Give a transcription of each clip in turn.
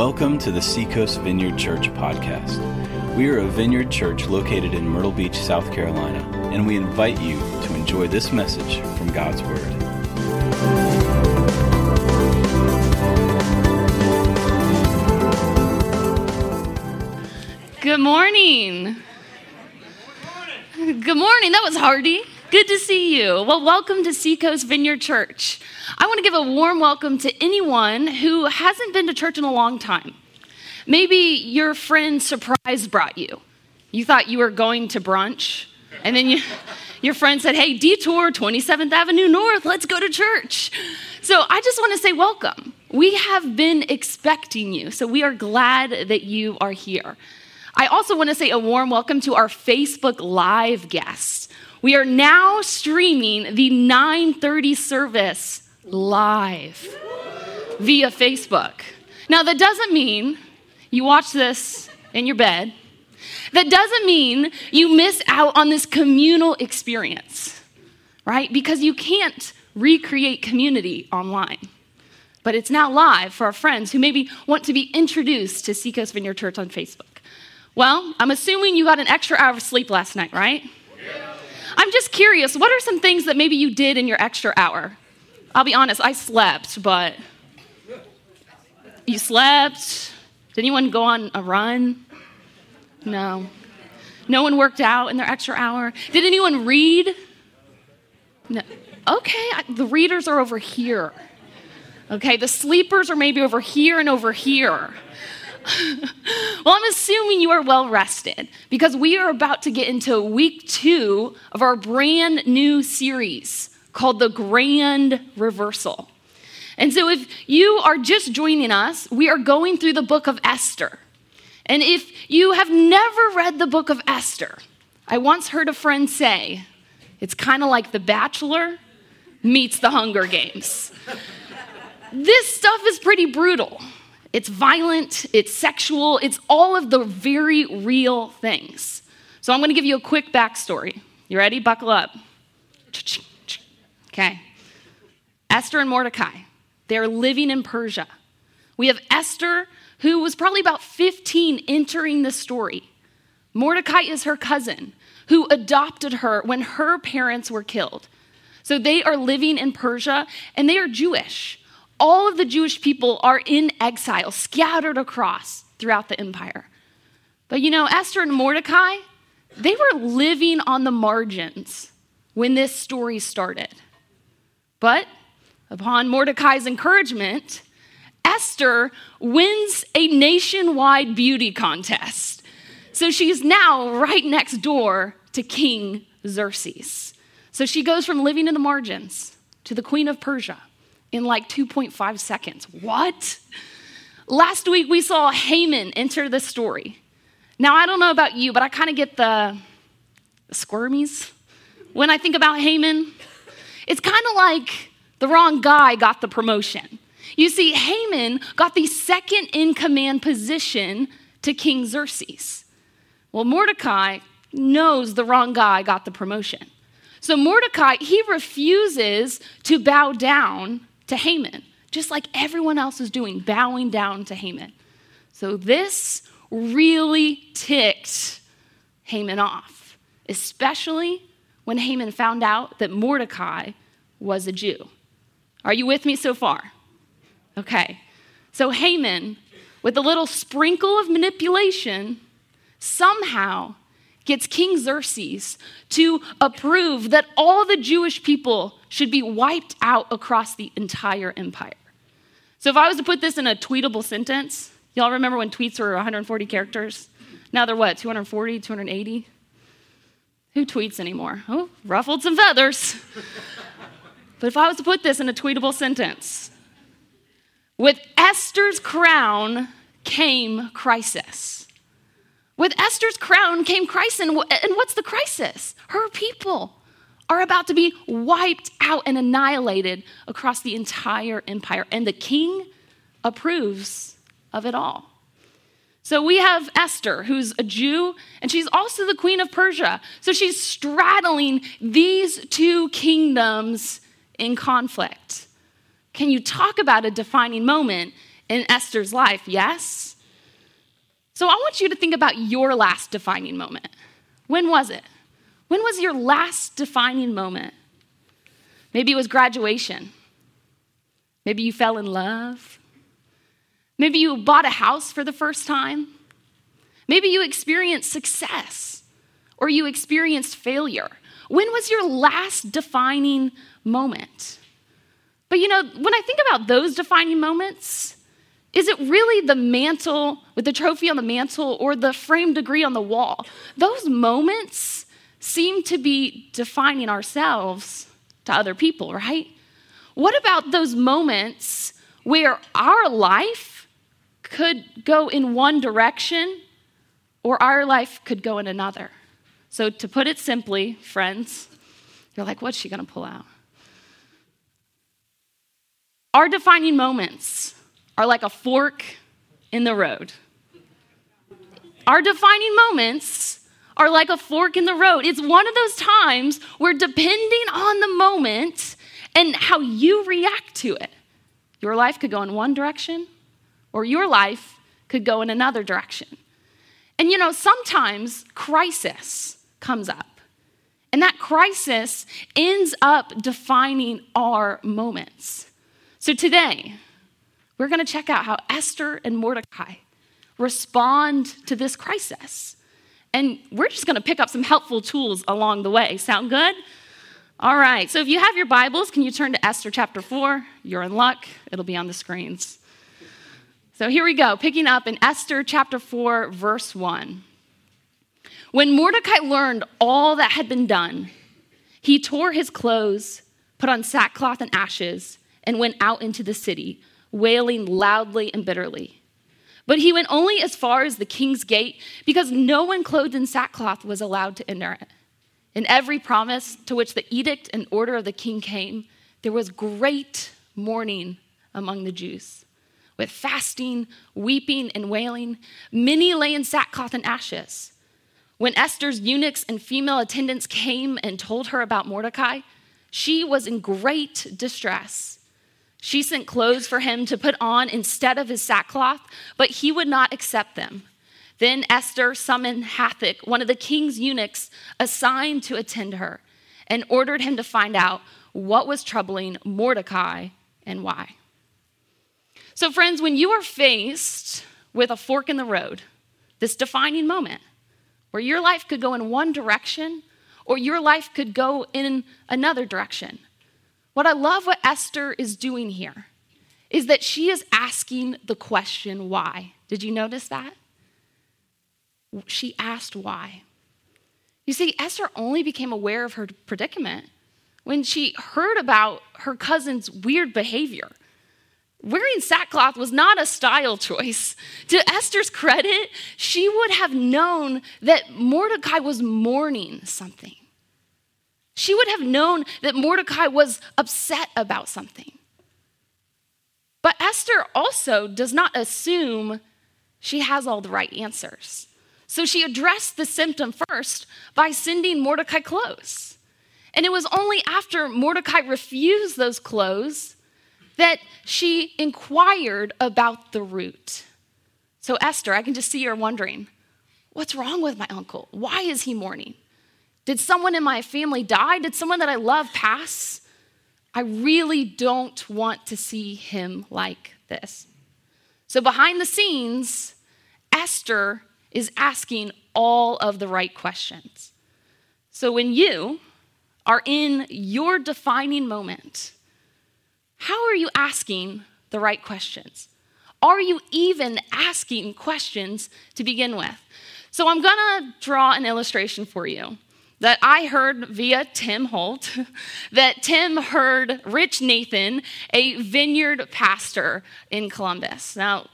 Welcome to the Seacoast Vineyard Church podcast. We are a vineyard church located in Myrtle Beach, South Carolina, and we invite you to enjoy this message from God's Word. Good morning. Good morning. That was Hardy. Good to see you. Well, welcome to Seacoast Vineyard Church. I want to give a warm welcome to anyone who hasn't been to church in a long time. Maybe your friend surprise brought you. You thought you were going to brunch, and then you, your friend said, Hey, detour 27th Avenue North, let's go to church. So I just want to say welcome. We have been expecting you, so we are glad that you are here. I also want to say a warm welcome to our Facebook Live guests. We are now streaming the 9:30 service live via Facebook. Now that doesn't mean you watch this in your bed. That doesn't mean you miss out on this communal experience, right? Because you can't recreate community online. But it's now live for our friends who maybe want to be introduced to Seacoast Vineyard Church on Facebook. Well, I'm assuming you got an extra hour of sleep last night, right? I'm just curious, what are some things that maybe you did in your extra hour? I'll be honest, I slept, but you slept? Did anyone go on a run? No. No one worked out in their extra hour? Did anyone read? No. Okay, the readers are over here. Okay, the sleepers are maybe over here and over here. well, I'm assuming you are well rested because we are about to get into week two of our brand new series called The Grand Reversal. And so, if you are just joining us, we are going through the book of Esther. And if you have never read the book of Esther, I once heard a friend say, it's kind of like The Bachelor meets The Hunger Games. this stuff is pretty brutal. It's violent, it's sexual, it's all of the very real things. So I'm going to give you a quick backstory. You ready? Buckle up. Okay. Esther and Mordecai, they're living in Persia. We have Esther, who was probably about 15 entering the story. Mordecai is her cousin, who adopted her when her parents were killed. So they are living in Persia and they are Jewish all of the Jewish people are in exile, scattered across throughout the empire. But you know, Esther and Mordecai, they were living on the margins when this story started. But upon Mordecai's encouragement, Esther wins a nationwide beauty contest. So she's now right next door to King Xerxes. So she goes from living in the margins to the queen of Persia in like 2.5 seconds. What? Last week we saw Haman enter the story. Now, I don't know about you, but I kind of get the, squirmies when I think about Haman. It's kind of like the wrong guy got the promotion. You see, Haman got the second in command position to King Xerxes. Well, Mordecai knows the wrong guy got the promotion. So Mordecai, he refuses to bow down to Haman, just like everyone else is doing, bowing down to Haman. So this really ticked Haman off, especially when Haman found out that Mordecai was a Jew. Are you with me so far? Okay. So Haman, with a little sprinkle of manipulation, somehow gets King Xerxes to approve that all the Jewish people should be wiped out across the entire empire. So, if I was to put this in a tweetable sentence, y'all remember when tweets were 140 characters? Now they're what, 240, 280? Who tweets anymore? Oh, ruffled some feathers. but if I was to put this in a tweetable sentence, with Esther's crown came crisis. With Esther's crown came crisis. And what's the crisis? Her people are about to be wiped out and annihilated across the entire empire. And the king approves of it all. So we have Esther, who's a Jew, and she's also the queen of Persia. So she's straddling these two kingdoms in conflict. Can you talk about a defining moment in Esther's life, yes? So I want you to think about your last defining moment. When was it? When was your last defining moment? Maybe it was graduation. Maybe you fell in love. Maybe you bought a house for the first time. Maybe you experienced success or you experienced failure. When was your last defining moment? But you know, when I think about those defining moments, is it really the mantle with the trophy on the mantle or the framed degree on the wall? Those moments seem to be defining ourselves to other people, right? What about those moments where our life could go in one direction or our life could go in another? So, to put it simply, friends, you're like, what's she gonna pull out? Our defining moments are like a fork in the road. Our defining moments are like a fork in the road. It's one of those times where, depending on the moment and how you react to it, your life could go in one direction or your life could go in another direction. And you know, sometimes crisis comes up. And that crisis ends up defining our moments. So today, we're going to check out how Esther and Mordecai respond to this crisis. And we're just going to pick up some helpful tools along the way. Sound good? All right. So if you have your Bibles, can you turn to Esther chapter 4? You're in luck, it'll be on the screens. So here we go, picking up in Esther chapter 4, verse 1. When Mordecai learned all that had been done, he tore his clothes, put on sackcloth and ashes, and went out into the city, wailing loudly and bitterly. But he went only as far as the king's gate because no one clothed in sackcloth was allowed to enter it. In every promise to which the edict and order of the king came, there was great mourning among the Jews. With fasting, weeping, and wailing, many lay in sackcloth and ashes. When Esther's eunuchs and female attendants came and told her about Mordecai, she was in great distress she sent clothes for him to put on instead of his sackcloth, but he would not accept them. Then Esther summoned Hathach, one of the king's eunuchs assigned to attend her, and ordered him to find out what was troubling Mordecai and why. So, friends, when you are faced with a fork in the road, this defining moment where your life could go in one direction or your life could go in another direction, what I love what Esther is doing here is that she is asking the question why. Did you notice that? She asked why. You see, Esther only became aware of her predicament when she heard about her cousin's weird behavior. Wearing sackcloth was not a style choice. To Esther's credit, she would have known that Mordecai was mourning something. She would have known that Mordecai was upset about something. But Esther also does not assume she has all the right answers. So she addressed the symptom first by sending Mordecai clothes. And it was only after Mordecai refused those clothes that she inquired about the root. So, Esther, I can just see her wondering, what's wrong with my uncle? Why is he mourning? Did someone in my family die? Did someone that I love pass? I really don't want to see him like this. So, behind the scenes, Esther is asking all of the right questions. So, when you are in your defining moment, how are you asking the right questions? Are you even asking questions to begin with? So, I'm gonna draw an illustration for you that I heard via Tim Holt that Tim heard Rich Nathan, a vineyard pastor in Columbus. Now,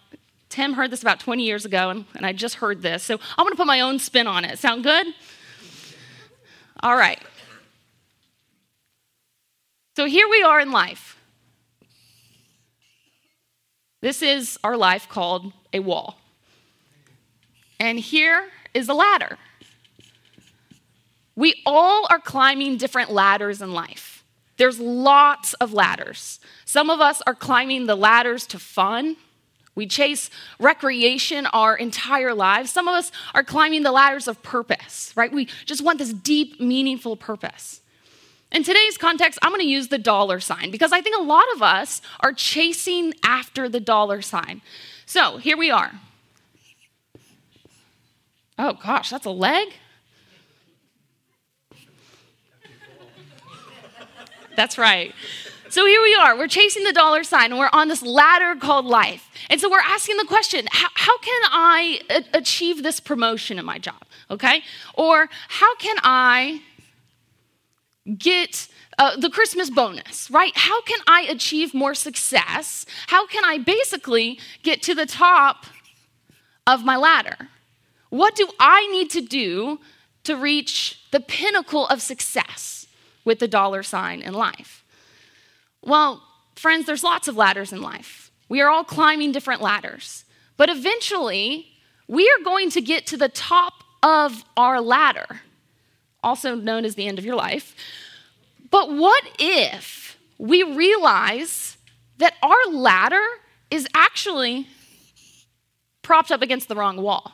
Tim heard this about 20 years ago, and, and I just heard this. So I'm going to put my own spin on it. Sound good? All right. So here we are in life. This is our life called a wall. And here is a ladder. We all are climbing different ladders in life. There's lots of ladders. Some of us are climbing the ladders to fun We chase recreation our entire lives. Some of us are climbing the ladders of purpose, right? We just want this deep, meaningful purpose. In today's context, I'm going to use the dollar sign because I think a lot of us are chasing after the dollar sign. So here we are. Oh gosh, that's a leg? That's right. So here we are. We're chasing the dollar sign and we're on this ladder called life. And so we're asking the question how, can I a- achieve this promotion in my job? Okay? Or how can I get uh, the Christmas bonus, right? How can I achieve more success? How can I basically get to the top of my ladder? What do I need to do to reach the pinnacle of success with the dollar sign in life? Well, friends, there's lots of ladders in life. We are all climbing different ladders. But eventually, we are going to get to the top of our ladder, also known as the end of your life. But what if we realize that our ladder is actually propped up against the wrong wall?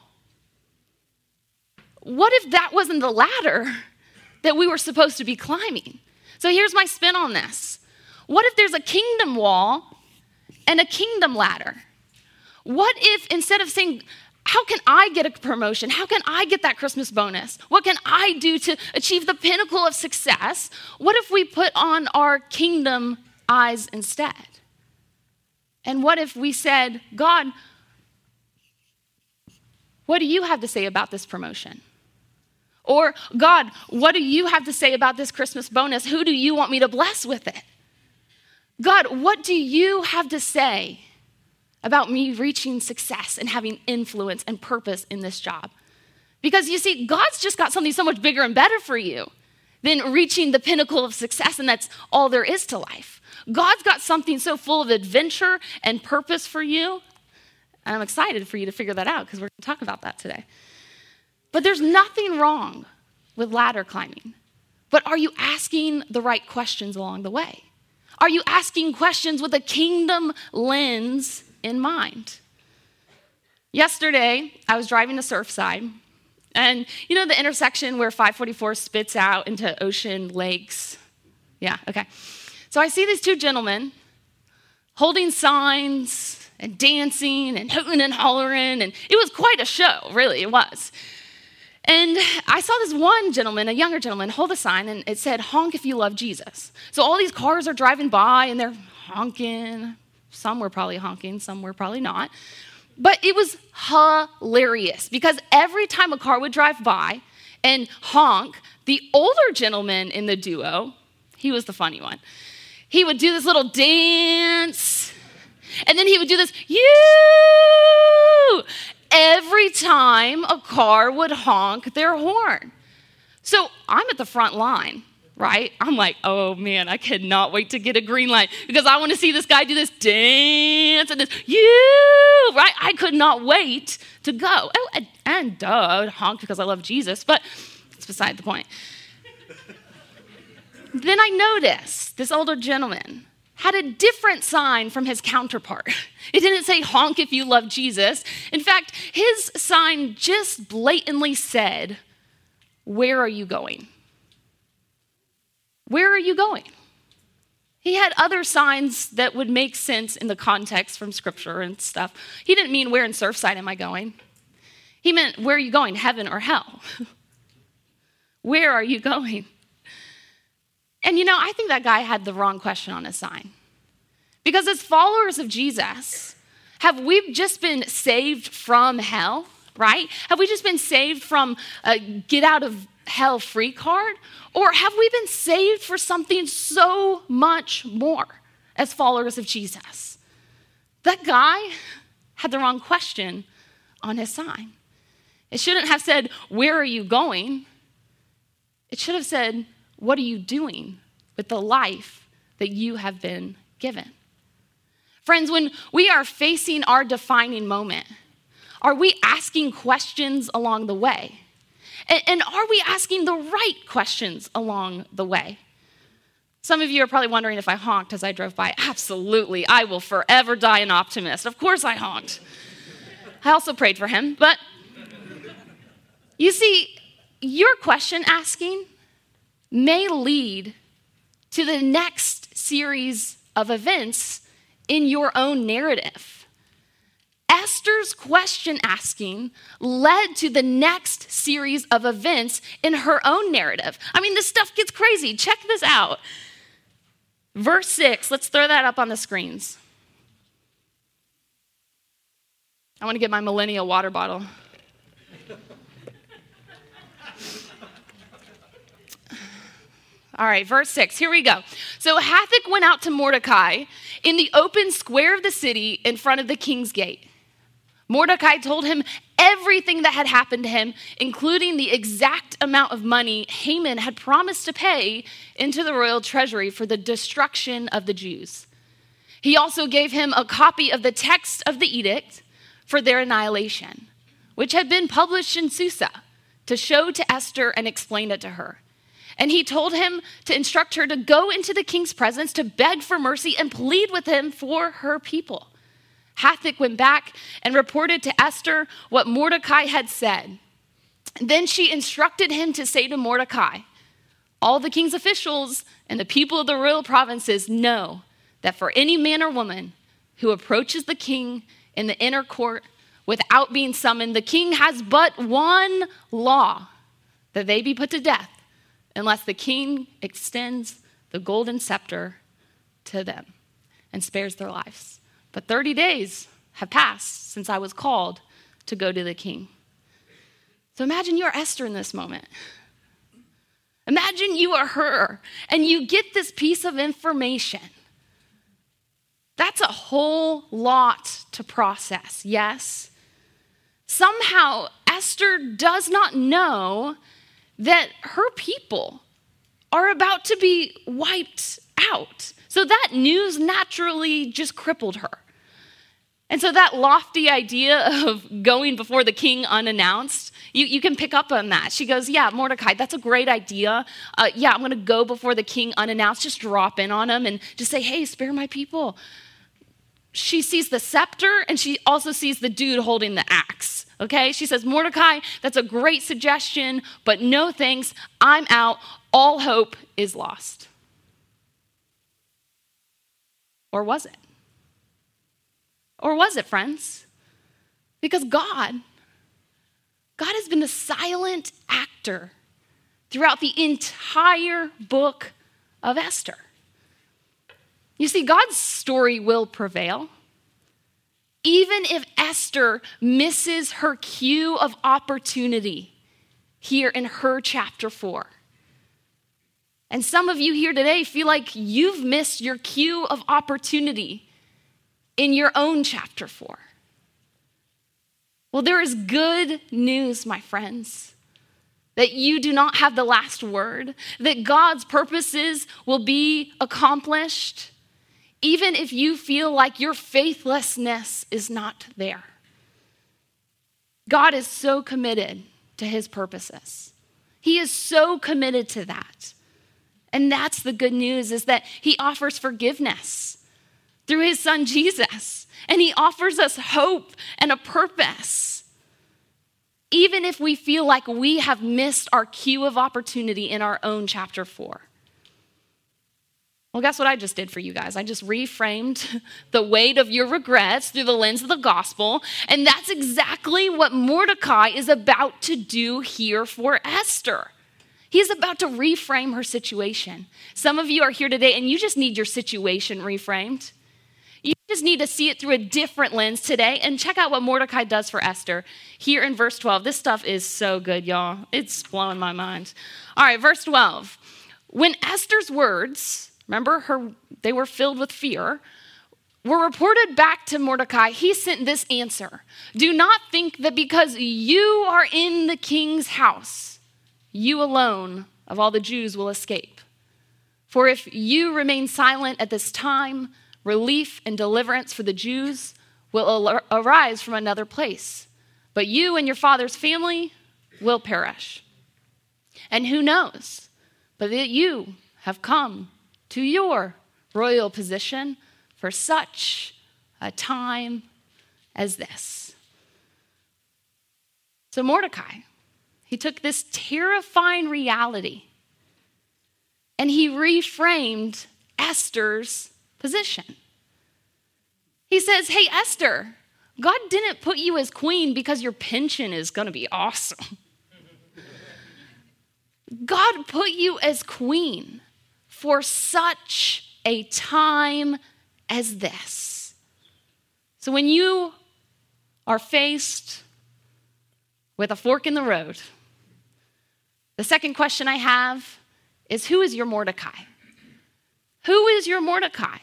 What if that wasn't the ladder that we were supposed to be climbing? So here's my spin on this. What if there's a kingdom wall and a kingdom ladder? What if instead of saying, how can I get a promotion? How can I get that Christmas bonus? What can I do to achieve the pinnacle of success? What if we put on our kingdom eyes instead? And what if we said, God, what do you have to say about this promotion? Or, God, what do you have to say about this Christmas bonus? Who do you want me to bless with it? God, what do you have to say about me reaching success and having influence and purpose in this job? Because you see, God's just got something so much bigger and better for you than reaching the pinnacle of success, and that's all there is to life. God's got something so full of adventure and purpose for you. And I'm excited for you to figure that out because we're going to talk about that today. But there's nothing wrong with ladder climbing. But are you asking the right questions along the way? Are you asking questions with a kingdom lens in mind? Yesterday, I was driving to Surfside, and you know the intersection where 544 spits out into ocean lakes? Yeah, okay. So I see these two gentlemen holding signs and dancing and hooting and hollering, and it was quite a show, really, it was. And I saw this one gentleman, a younger gentleman, hold a sign and it said, honk if you love Jesus. So all these cars are driving by and they're honking. Some were probably honking, some were probably not. But it was hilarious because every time a car would drive by and honk, the older gentleman in the duo, he was the funny one, he would do this little dance and then he would do this, you! Every time a car would honk their horn. So I'm at the front line, right? I'm like, oh man, I cannot wait to get a green light because I want to see this guy do this dance and this, you, right? I could not wait to go. Oh, and, and duh, honk because I love Jesus, but it's beside the point. then I noticed this older gentleman had a different sign from his counterpart. It didn't say honk if you love Jesus. In fact, his sign just blatantly said, Where are you going? Where are you going? He had other signs that would make sense in the context from scripture and stuff. He didn't mean, Where in Surfside am I going? He meant, Where are you going, heaven or hell? Where are you going? And you know, I think that guy had the wrong question on his sign. Because as followers of Jesus, have we just been saved from hell, right? Have we just been saved from a get out of hell free card? Or have we been saved for something so much more as followers of Jesus? That guy had the wrong question on his sign. It shouldn't have said, Where are you going? It should have said, What are you doing with the life that you have been given? Friends, when we are facing our defining moment, are we asking questions along the way? And, are we asking the right questions along the way? Some of you are probably wondering if I honked as I drove by. Absolutely. I will forever die an optimist. Of course I honked. I also prayed for him. But you see, your question asking may lead to the next series of events in your own narrative. Esther's question asking led to the next series of events in her own narrative. I mean, this stuff gets crazy. Check this out. Verse 6, let's throw that up on the screens. I want to get my millennial water bottle. All right, verse 6. Here we go. So Hathach went out to Mordecai in the open square of the city in front of the king's gate. Mordecai told him everything that had happened to him, including the exact amount of money Haman had promised to pay into the royal treasury for the destruction of the Jews. He also gave him a copy of the text of the edict for their annihilation, which had been published in Susa to show to Esther and explain it to her. And he told him to instruct her to go into the king's presence to beg for mercy and plead with him for her people. Hathach went back and reported to Esther what Mordecai had said. Then she instructed him to say to Mordecai, All the king's officials and the people of the royal provinces know that for any man or woman who approaches the king in the inner court without being summoned, the king has but one law that they be put to death unless the king extends the golden scepter to them and spares their lives. But 30 days have passed since I was called to go to the king. So imagine you're Esther in this moment. Imagine you are her and you get this piece of information. That's a whole lot to process, yes? Somehow, Esther does not know that her people are about to be wiped out. So that news naturally just crippled her. And so that lofty idea of going before the king unannounced, you, you can pick up on that. She goes, Yeah, Mordecai, that's a great idea. Uh, yeah, I'm going to go before the king unannounced, just drop in on him and just say, Hey, spare my people. She sees the scepter and she also sees the dude holding the axe. Okay? She says, Mordecai, that's a great suggestion, but no thanks. I'm out. All hope is lost. Or was it? Or was it, friends? Because God, God has been the silent actor throughout the entire book of Esther. You see, God's story will prevail. Even if Esther misses her cue of opportunity here in her chapter 4. And some of you here today feel like you've missed your cue of opportunity in your own chapter 4. Well, there is good news, my friends, that you do not have the last word, that God's purposes will be accomplished, even if you feel like your faithlessness is not there. God is so committed to his purposes. He is so committed to that. And that's the good news is that he offers forgiveness through his son Jesus. And he offers us hope and a purpose. Even if we feel like we have missed our cue of opportunity in our own chapter 4. Well, guess what I just did for you guys? I just reframed the weight of your regrets through the lens of the gospel. And that's exactly what Mordecai is about to do here for Esther. He's about to reframe her situation. Some of you are here today and you just need your situation reframed. You just need to see it through a different lens today and check out what Mordecai does for Esther here in verse 12. This stuff is so good, y'all. It's blowing my mind. All right, verse 12. When Esther's words, remember her they were filled with fear, were reported back to Mordecai, he sent this answer Do not think that because you are in the king's house, you alone of all the Jews will escape. For if you remain silent at this time, relief and deliverance for the Jews will arise from another place. But you and your father's family will perish. And who knows but that you have come to your royal position for such a time as this. So, Mordecai, he took this terrifying reality and he reframed Esther's position. He says, Hey, Esther, God didn't put you as queen because your pension is going to be awesome. God put you as queen for such a time as this. So when you are faced with a fork in the road, the second question I have is Who is your Mordecai? Who is your Mordecai?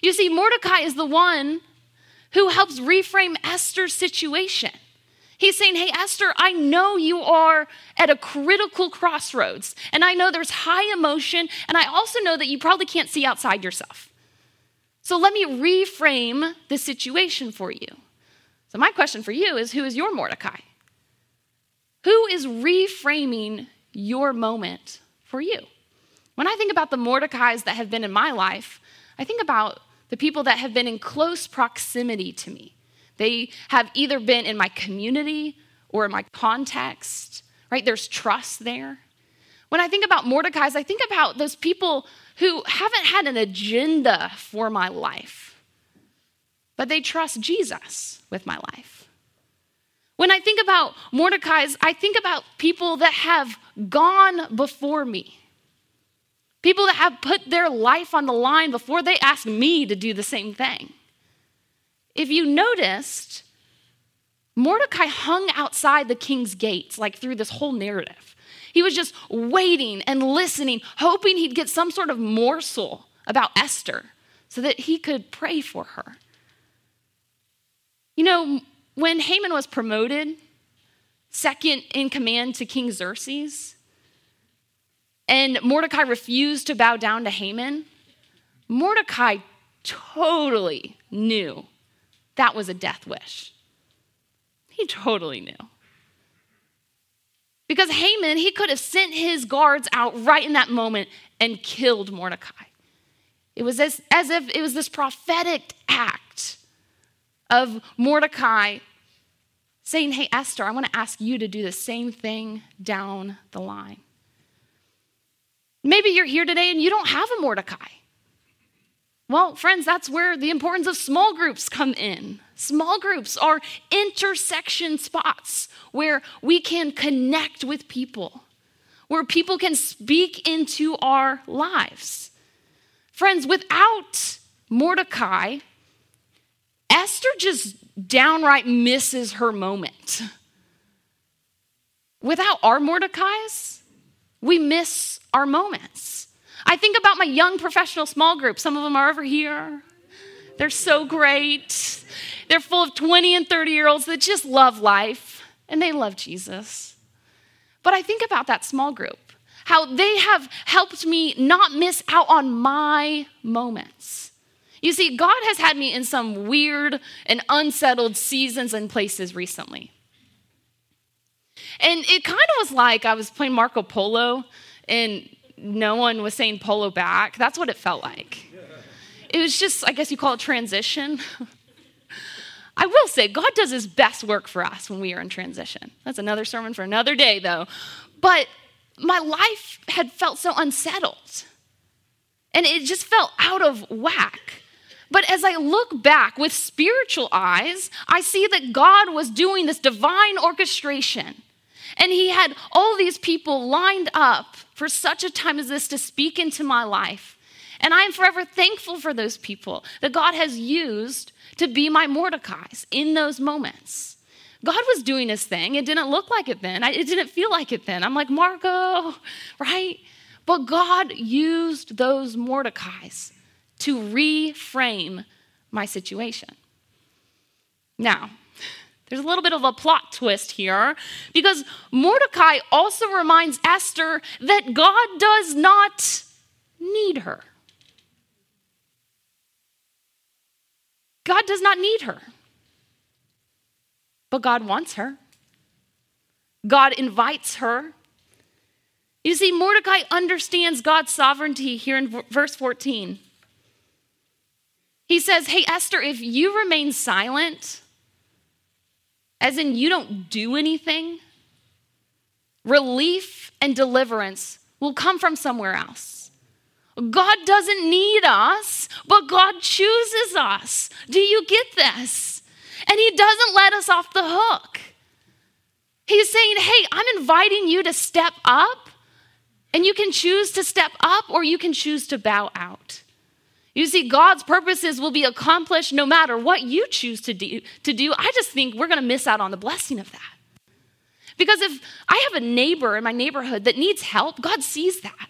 You see, Mordecai is the one who helps reframe Esther's situation. He's saying, Hey, Esther, I know you are at a critical crossroads, and I know there's high emotion, and I also know that you probably can't see outside yourself. So let me reframe the situation for you. So, my question for you is Who is your Mordecai? Who is reframing your moment for you? When I think about the Mordecais that have been in my life, I think about the people that have been in close proximity to me. They have either been in my community or in my context, right? There's trust there. When I think about Mordecai's, I think about those people who haven't had an agenda for my life, but they trust Jesus with my life. When I think about Mordecai's, I think about people that have gone before me. People that have put their life on the line before they ask me to do the same thing. If you noticed, Mordecai hung outside the king's gates, like through this whole narrative. He was just waiting and listening, hoping he'd get some sort of morsel about Esther so that he could pray for her. You know, when Haman was promoted, second in command to King Xerxes, and Mordecai refused to bow down to Haman, Mordecai totally knew that was a death wish. He totally knew. Because Haman, he could have sent his guards out right in that moment and killed Mordecai. It was as, as if it was this prophetic act of Mordecai saying, Hey, Esther, I want to ask you to do the same thing down the line. Maybe you're here today and you don't have a Mordecai. Well, friends, that's where the importance of small groups come in. Small groups are intersection spots where we can connect with people, where people can speak into our lives. Friends, without Mordecai, Esther just downright misses her moment. Without our Mordecais, we miss our moments. I think about my young professional small group. Some of them are over here. They're so great. They're full of 20 and 30 year olds that just love life and they love Jesus. But I think about that small group, how they have helped me not miss out on my moments. You see, God has had me in some weird and unsettled seasons and places recently. And it kind of was like I was playing Marco Polo and no one was saying polo back. That's what it felt like. It was just, I guess you call it transition. I will say, God does his best work for us when we are in transition. That's another sermon for another day, though. But my life had felt so unsettled, and it just felt out of whack. But as I look back with spiritual eyes, I see that God was doing this divine orchestration. And He had all these people lined up for such a time as this to speak into my life. And I am forever thankful for those people that God has used to be my Mordecais in those moments. God was doing his thing. It didn't look like it then. it didn't feel like it then. I'm like, Marco, right? But God used those Mordecais to reframe my situation. Now, there's a little bit of a plot twist here because Mordecai also reminds Esther that God does not need her. God does not need her. But God wants her. God invites her. You see, Mordecai understands God's sovereignty here in verse 14. He says, Hey, Esther, if you remain silent, as in you don't do anything, relief and deliverance will come from somewhere else. God doesn't need us, but God chooses us. Do you get this? And He doesn't let us off the hook. He's saying, Hey, I'm inviting you to step up, and you can choose to step up or you can choose to bow out. You see, God's purposes will be accomplished no matter what you choose to do. To do. I just think we're going to miss out on the blessing of that. Because if I have a neighbor in my neighborhood that needs help, God sees that.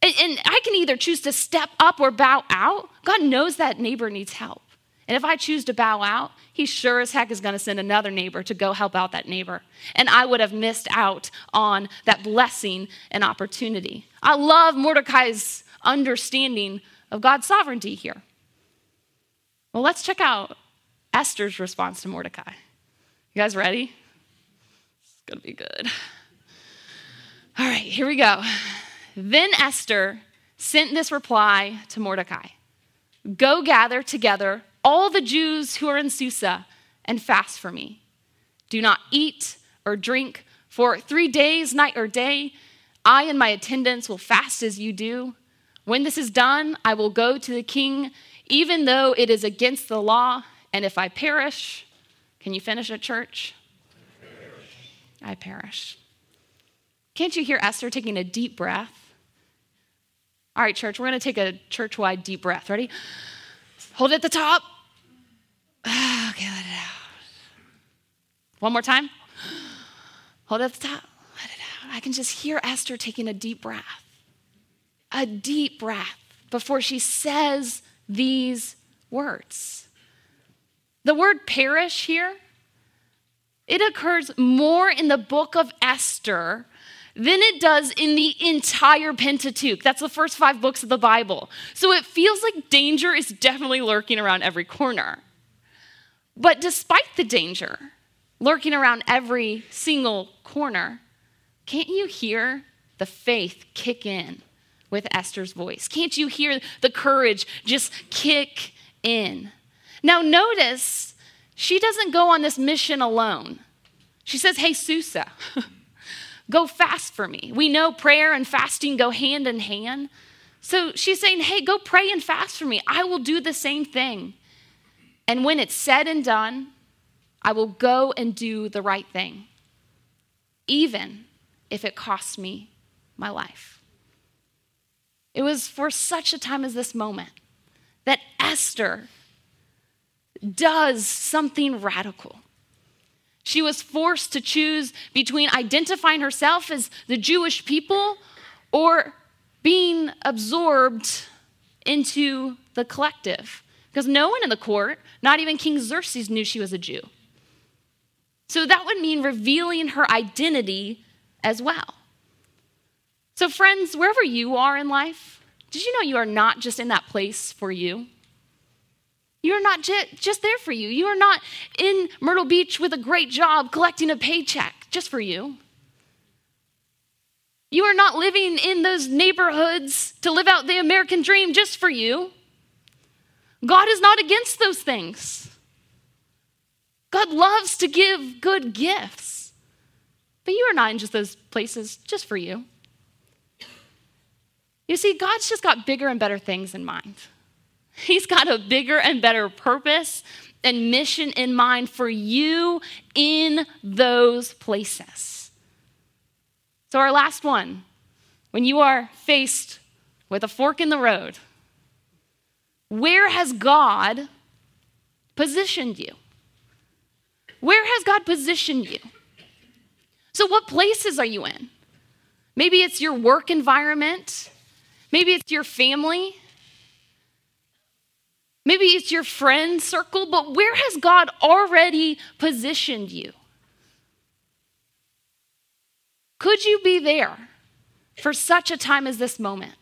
And, and I can either choose to step up or bow out. God knows that neighbor needs help. And if I choose to bow out, he sure as heck is going to send another neighbor to go help out that neighbor. And I would have missed out on that blessing and opportunity. I love Mordecai's understanding of God's sovereignty here. Well, let's check out Esther's response to Mordecai. You guys ready? It's going to be good. All right, here we go. Then Esther sent this reply to Mordecai Go gather together all the Jews who are in Susa and fast for me. Do not eat or drink for three days, night or day. I and my attendants will fast as you do. When this is done, I will go to the king, even though it is against the law. And if I perish, can you finish at church? I perish. I perish. Can't you hear Esther taking a deep breath? All right, church, we're going to take a church wide deep breath. Ready? Hold it at the top. Okay, let it out. One more time. Hold it at the top. Let it out. I can just hear Esther taking a deep breath. A deep breath before she says these words. The word perish here, it occurs more in the book of Esther than it does in the entire Pentateuch. That's the first five books of the Bible. So it feels like danger is definitely lurking around every corner. But despite the danger lurking around every single corner, can't you hear the faith kick in with Esther's voice? Can't you hear the courage just kick in? Now, notice she doesn't go on this mission alone. She says, Hey, Susa. Go fast for me. We know prayer and fasting go hand in hand. So she's saying, Hey, go pray and fast for me. I will do the same thing. And when it's said and done, I will go and do the right thing, even if it costs me my life. It was for such a time as this moment that Esther does something radical. She was forced to choose between identifying herself as the Jewish people or being absorbed into the collective. Because no one in the court, not even King Xerxes, knew she was a Jew. So that would mean revealing her identity as well. So, friends, wherever you are in life, did you know you are not just in that place for you? You are not just there for you. You are not in Myrtle Beach with a great job collecting a paycheck just for you. You are not living in those neighborhoods to live out the American dream just for you. God is not against those things. God loves to give good gifts. But you are not in just those places just for you. You see, God's just got bigger and better things in mind. He's got a bigger and better purpose and mission in mind for you in those places. So, our last one when you are faced with a fork in the road, where has God positioned you? Where has God positioned you? So, what places are you in? Maybe it's your work environment, maybe it's your family. Maybe it's your friend circle, but where has God already positioned you? Could you be there for such a time as this moment?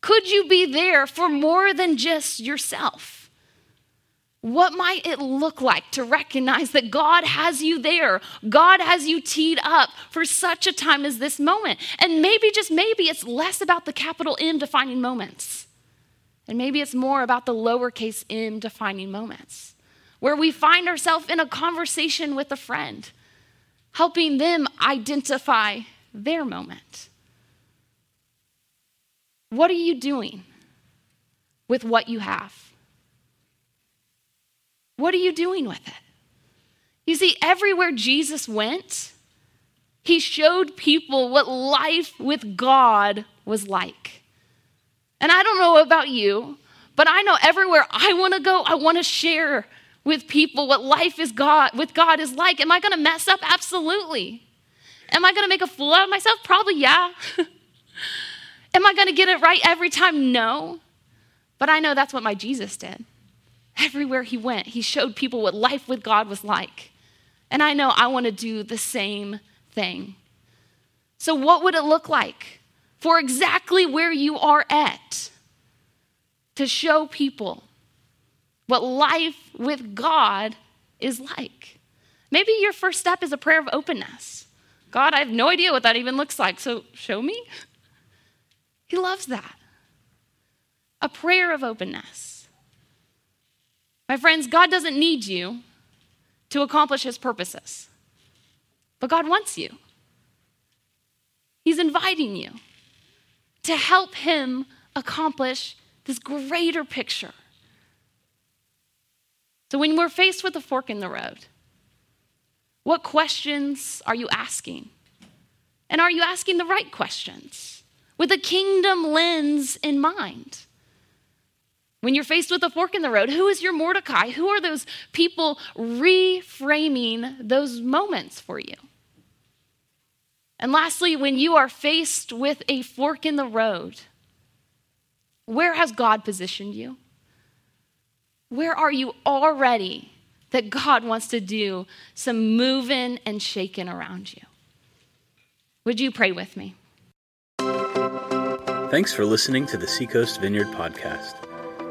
Could you be there for more than just yourself? What might it look like to recognize that God has you there? God has you teed up for such a time as this moment. And maybe, just maybe, it's less about the capital M defining moments. And maybe it's more about the lowercase m defining moments, where we find ourselves in a conversation with a friend, helping them identify their moment. What are you doing with what you have? What are you doing with it? You see, everywhere Jesus went, he showed people what life with God was like. And I don't know about you, but I know everywhere I want to go, I want to share with people what life is God with God is like. Am I going to mess up? Absolutely. Am I going to make a fool out of myself? Probably yeah. Am I going to get it right every time? No. But I know that's what my Jesus did. Everywhere he went, he showed people what life with God was like. And I know I want to do the same thing. So, what would it look like for exactly where you are at to show people what life with God is like? Maybe your first step is a prayer of openness. God, I have no idea what that even looks like, so show me. He loves that. A prayer of openness. My friends, God doesn't need you to accomplish his purposes, but God wants you. He's inviting you to help him accomplish this greater picture. So, when we're faced with a fork in the road, what questions are you asking? And are you asking the right questions? with a kingdom lens in mind. When you're faced with a fork in the road, who is your Mordecai? Who are those people reframing those moments for you? And lastly, when you are faced with a fork in the road, where has God positioned you? Where are you already that God wants to do some moving and shaking around you? Would you pray with me? Thanks for listening to the Seacoast Vineyard Podcast.